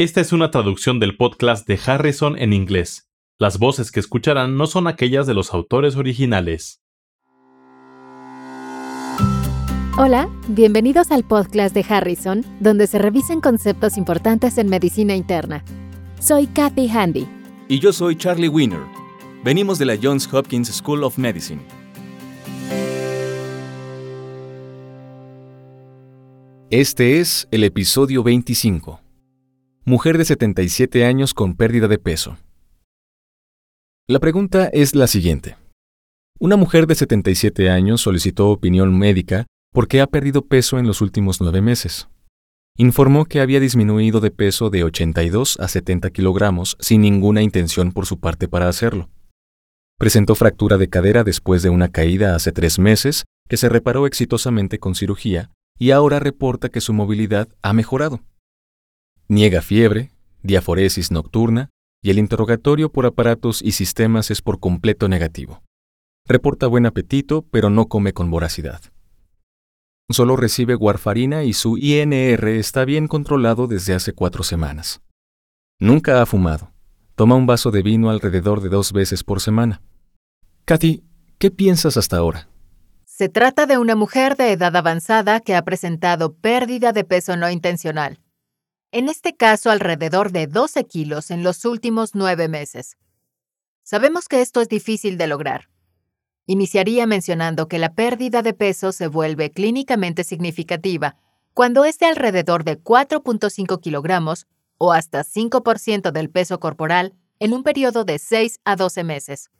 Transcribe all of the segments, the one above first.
Esta es una traducción del podcast de Harrison en inglés. Las voces que escucharán no son aquellas de los autores originales. Hola, bienvenidos al podcast de Harrison, donde se revisan conceptos importantes en medicina interna. Soy Kathy Handy. Y yo soy Charlie Wiener. Venimos de la Johns Hopkins School of Medicine. Este es el episodio 25. Mujer de 77 años con pérdida de peso. La pregunta es la siguiente. Una mujer de 77 años solicitó opinión médica porque ha perdido peso en los últimos nueve meses. Informó que había disminuido de peso de 82 a 70 kilogramos sin ninguna intención por su parte para hacerlo. Presentó fractura de cadera después de una caída hace tres meses que se reparó exitosamente con cirugía y ahora reporta que su movilidad ha mejorado. Niega fiebre, diaforesis nocturna y el interrogatorio por aparatos y sistemas es por completo negativo. Reporta buen apetito, pero no come con voracidad. Solo recibe warfarina y su INR está bien controlado desde hace cuatro semanas. Nunca ha fumado. Toma un vaso de vino alrededor de dos veces por semana. Katy, ¿qué piensas hasta ahora? Se trata de una mujer de edad avanzada que ha presentado pérdida de peso no intencional en este caso alrededor de 12 kilos en los últimos nueve meses. Sabemos que esto es difícil de lograr. Iniciaría mencionando que la pérdida de peso se vuelve clínicamente significativa cuando es de alrededor de 4.5 kilogramos o hasta 5% del peso corporal en un periodo de 6 a 12 meses.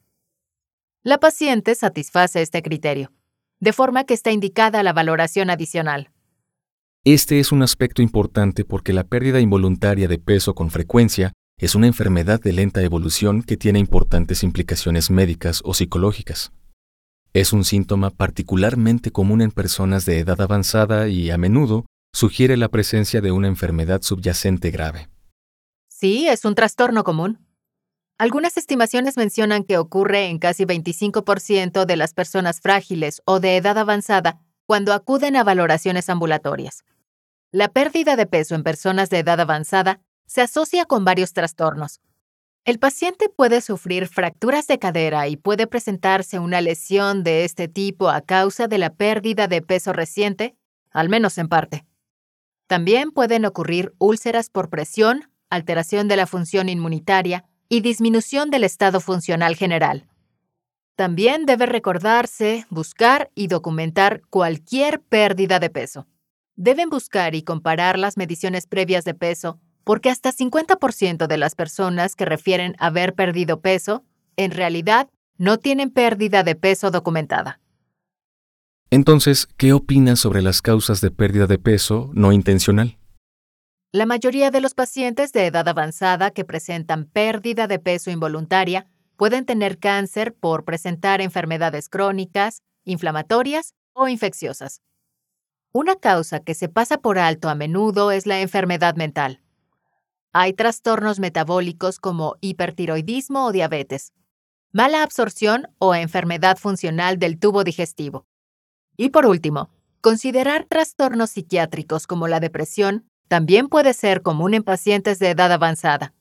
La paciente satisface este criterio, de forma que está indicada la valoración adicional. Este es un aspecto importante porque la pérdida involuntaria de peso con frecuencia es una enfermedad de lenta evolución que tiene importantes implicaciones médicas o psicológicas. Es un síntoma particularmente común en personas de edad avanzada y a menudo sugiere la presencia de una enfermedad subyacente grave. Sí, es un trastorno común. Algunas estimaciones mencionan que ocurre en casi 25% de las personas frágiles o de edad avanzada cuando acuden a valoraciones ambulatorias. La pérdida de peso en personas de edad avanzada se asocia con varios trastornos. El paciente puede sufrir fracturas de cadera y puede presentarse una lesión de este tipo a causa de la pérdida de peso reciente, al menos en parte. También pueden ocurrir úlceras por presión, alteración de la función inmunitaria y disminución del estado funcional general. También debe recordarse, buscar y documentar cualquier pérdida de peso. Deben buscar y comparar las mediciones previas de peso, porque hasta 50% de las personas que refieren haber perdido peso, en realidad, no tienen pérdida de peso documentada. Entonces, ¿qué opinas sobre las causas de pérdida de peso no intencional? La mayoría de los pacientes de edad avanzada que presentan pérdida de peso involuntaria pueden tener cáncer por presentar enfermedades crónicas, inflamatorias o infecciosas. Una causa que se pasa por alto a menudo es la enfermedad mental. Hay trastornos metabólicos como hipertiroidismo o diabetes, mala absorción o enfermedad funcional del tubo digestivo. Y por último, considerar trastornos psiquiátricos como la depresión también puede ser común en pacientes de edad avanzada.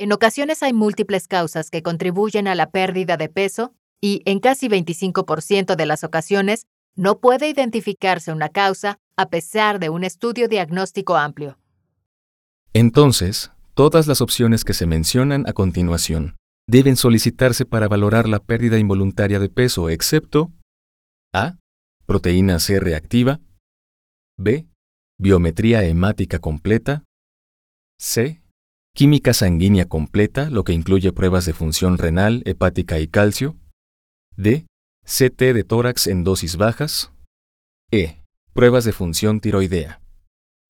En ocasiones hay múltiples causas que contribuyen a la pérdida de peso y en casi 25% de las ocasiones no puede identificarse una causa a pesar de un estudio diagnóstico amplio. Entonces, todas las opciones que se mencionan a continuación deben solicitarse para valorar la pérdida involuntaria de peso, excepto A. Proteína C reactiva. B. Biometría hemática completa. C química sanguínea completa, lo que incluye pruebas de función renal, hepática y calcio. D. CT de tórax en dosis bajas. E. Pruebas de función tiroidea.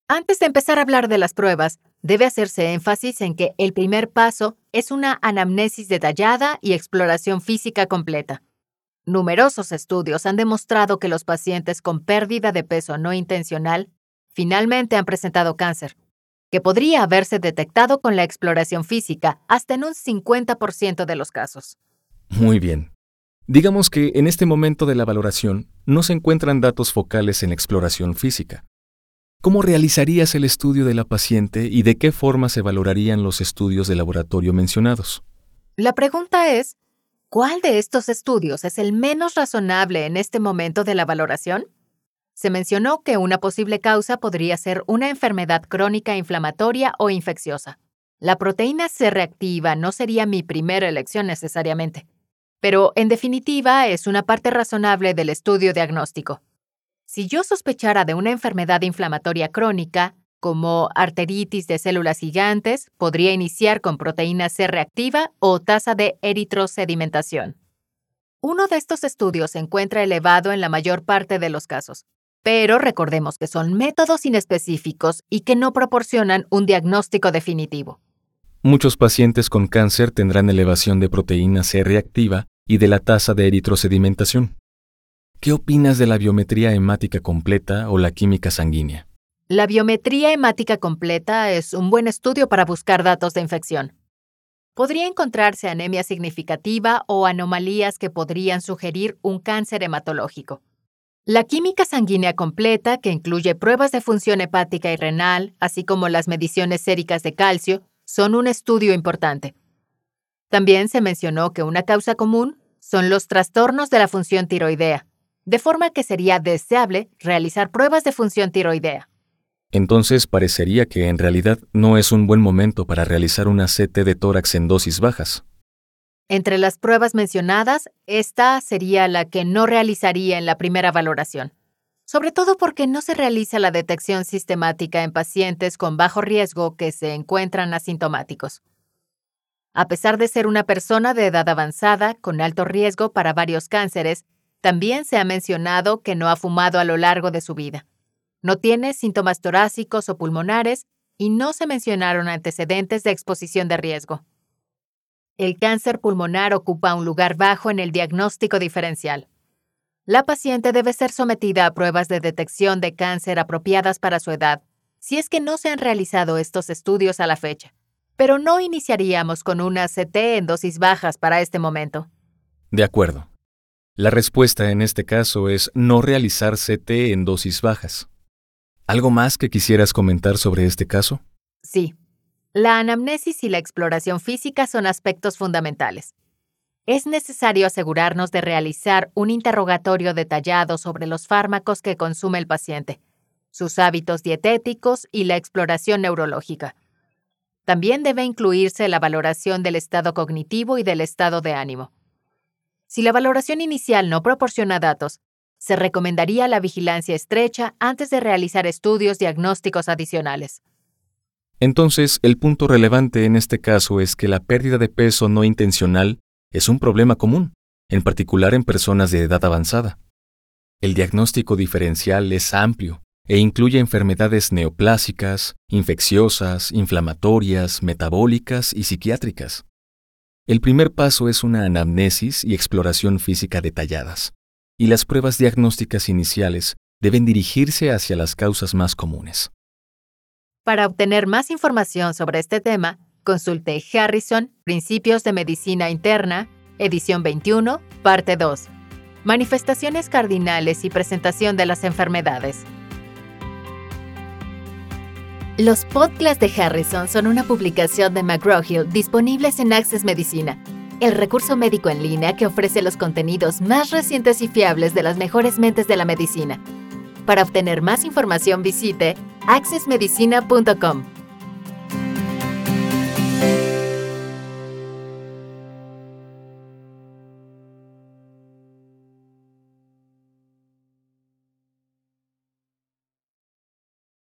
Antes de empezar a hablar de las pruebas, debe hacerse énfasis en que el primer paso es una anamnesis detallada y exploración física completa. Numerosos estudios han demostrado que los pacientes con pérdida de peso no intencional finalmente han presentado cáncer, que podría haberse detectado con la exploración física hasta en un 50% de los casos. Muy bien. Digamos que en este momento de la valoración no se encuentran datos focales en la exploración física. ¿Cómo realizarías el estudio de la paciente y de qué forma se valorarían los estudios de laboratorio mencionados? La pregunta es, ¿cuál de estos estudios es el menos razonable en este momento de la valoración? Se mencionó que una posible causa podría ser una enfermedad crónica inflamatoria o infecciosa. La proteína C reactiva no sería mi primera elección necesariamente, pero en definitiva es una parte razonable del estudio diagnóstico. Si yo sospechara de una enfermedad inflamatoria crónica, como arteritis de células gigantes, podría iniciar con proteína C reactiva o tasa de eritrosedimentación. Uno de estos estudios se encuentra elevado en la mayor parte de los casos, pero recordemos que son métodos inespecíficos y que no proporcionan un diagnóstico definitivo. Muchos pacientes con cáncer tendrán elevación de proteína C reactiva y de la tasa de eritrosedimentación. ¿Qué opinas de la biometría hemática completa o la química sanguínea? La biometría hemática completa es un buen estudio para buscar datos de infección. Podría encontrarse anemia significativa o anomalías que podrían sugerir un cáncer hematológico. La química sanguínea completa, que incluye pruebas de función hepática y renal, así como las mediciones séricas de calcio, son un estudio importante. También se mencionó que una causa común son los trastornos de la función tiroidea, de forma que sería deseable realizar pruebas de función tiroidea. Entonces parecería que en realidad no es un buen momento para realizar una CT de tórax en dosis bajas. Entre las pruebas mencionadas, esta sería la que no realizaría en la primera valoración, sobre todo porque no se realiza la detección sistemática en pacientes con bajo riesgo que se encuentran asintomáticos. A pesar de ser una persona de edad avanzada con alto riesgo para varios cánceres, también se ha mencionado que no ha fumado a lo largo de su vida. No tiene síntomas torácicos o pulmonares y no se mencionaron antecedentes de exposición de riesgo. El cáncer pulmonar ocupa un lugar bajo en el diagnóstico diferencial. La paciente debe ser sometida a pruebas de detección de cáncer apropiadas para su edad, si es que no se han realizado estos estudios a la fecha. Pero no iniciaríamos con una CT en dosis bajas para este momento. De acuerdo. La respuesta en este caso es no realizar CT en dosis bajas. ¿Algo más que quisieras comentar sobre este caso? Sí. La anamnesis y la exploración física son aspectos fundamentales. Es necesario asegurarnos de realizar un interrogatorio detallado sobre los fármacos que consume el paciente, sus hábitos dietéticos y la exploración neurológica. También debe incluirse la valoración del estado cognitivo y del estado de ánimo. Si la valoración inicial no proporciona datos, se recomendaría la vigilancia estrecha antes de realizar estudios diagnósticos adicionales. Entonces, el punto relevante en este caso es que la pérdida de peso no intencional es un problema común, en particular en personas de edad avanzada. El diagnóstico diferencial es amplio e incluye enfermedades neoplásicas, infecciosas, inflamatorias, metabólicas y psiquiátricas. El primer paso es una anamnesis y exploración física detalladas, y las pruebas diagnósticas iniciales deben dirigirse hacia las causas más comunes. Para obtener más información sobre este tema, consulte Harrison, Principios de Medicina Interna, edición 21, parte 2. Manifestaciones cardinales y presentación de las enfermedades. Los podcasts de Harrison son una publicación de McGraw-Hill disponibles en Access Medicina, el recurso médico en línea que ofrece los contenidos más recientes y fiables de las mejores mentes de la medicina. Para obtener más información visite accessmedicina.com.